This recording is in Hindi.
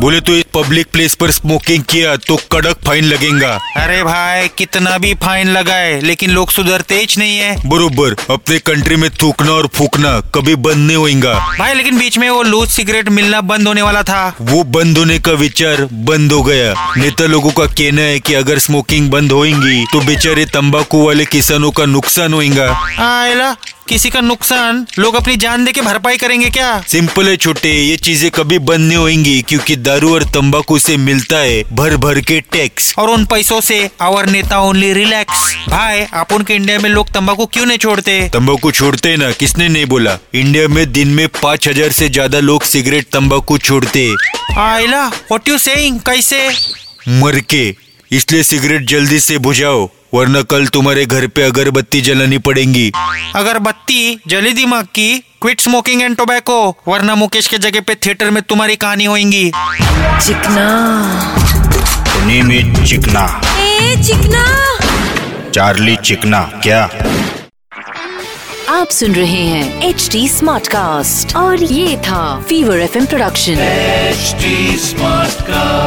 बोले तो इस पब्लिक प्लेस पर स्मोकिंग किया तो कड़क फाइन लगेगा। अरे भाई कितना भी फाइन लगाए लेकिन लोग सुधरते ही नहीं है। बरोबर अपने कंट्री में थूकना और फूकना कभी बंद नहीं होएगा। भाई लेकिन बीच में वो लूज सिगरेट मिलना बंद होने वाला था। वो बंद होने का विचार बंद हो गया। नेता लोगों का कहना है की अगर स्मोकिंग बंद होगी तो बेचारे तम्बाकू वाले किसानों का नुकसान होएगा। आयला किसी का नुकसान? लोग अपनी जान दे के भरपाई करेंगे क्या? सिंपल है छोटे ये चीज़ें कभी बंद नहीं होंगी क्योंकि दारू और तंबाकू से मिलता है भर भर के टैक्स। और उन पैसों से आवर नेता ओनली रिलैक्स भाई अपन के इंडिया में लोग तंबाकू क्यों नहीं छोड़ते? तंबाकू छोड़ते हैं ना किसने नहीं बोला? इंडिया में दिन में पाँच हज़ार से ज़्यादा लोग सिगरेट तंबाकू छोड़ते। आयला व्हाट यू सेइंग कैसे? मर के इसलिए सिगरेट जल्दी से बुझाओ। वरना कल तुम्हारे घर पे अगरबत्ती जलानी पड़ेगी। अगर बत्ती जली दिमाग की क्विट स्मोकिंग एंड टोबैको वरना मुकेश के जगह पे थिएटर में तुम्हारी कहानी होगी चिकना। इज़ चिकना। ए चिकना। चार्ली चिकना क्या? आप सुन रहे हैं एच डी स्मार्ट कास्ट और ये था fever F production H smart Smartcast.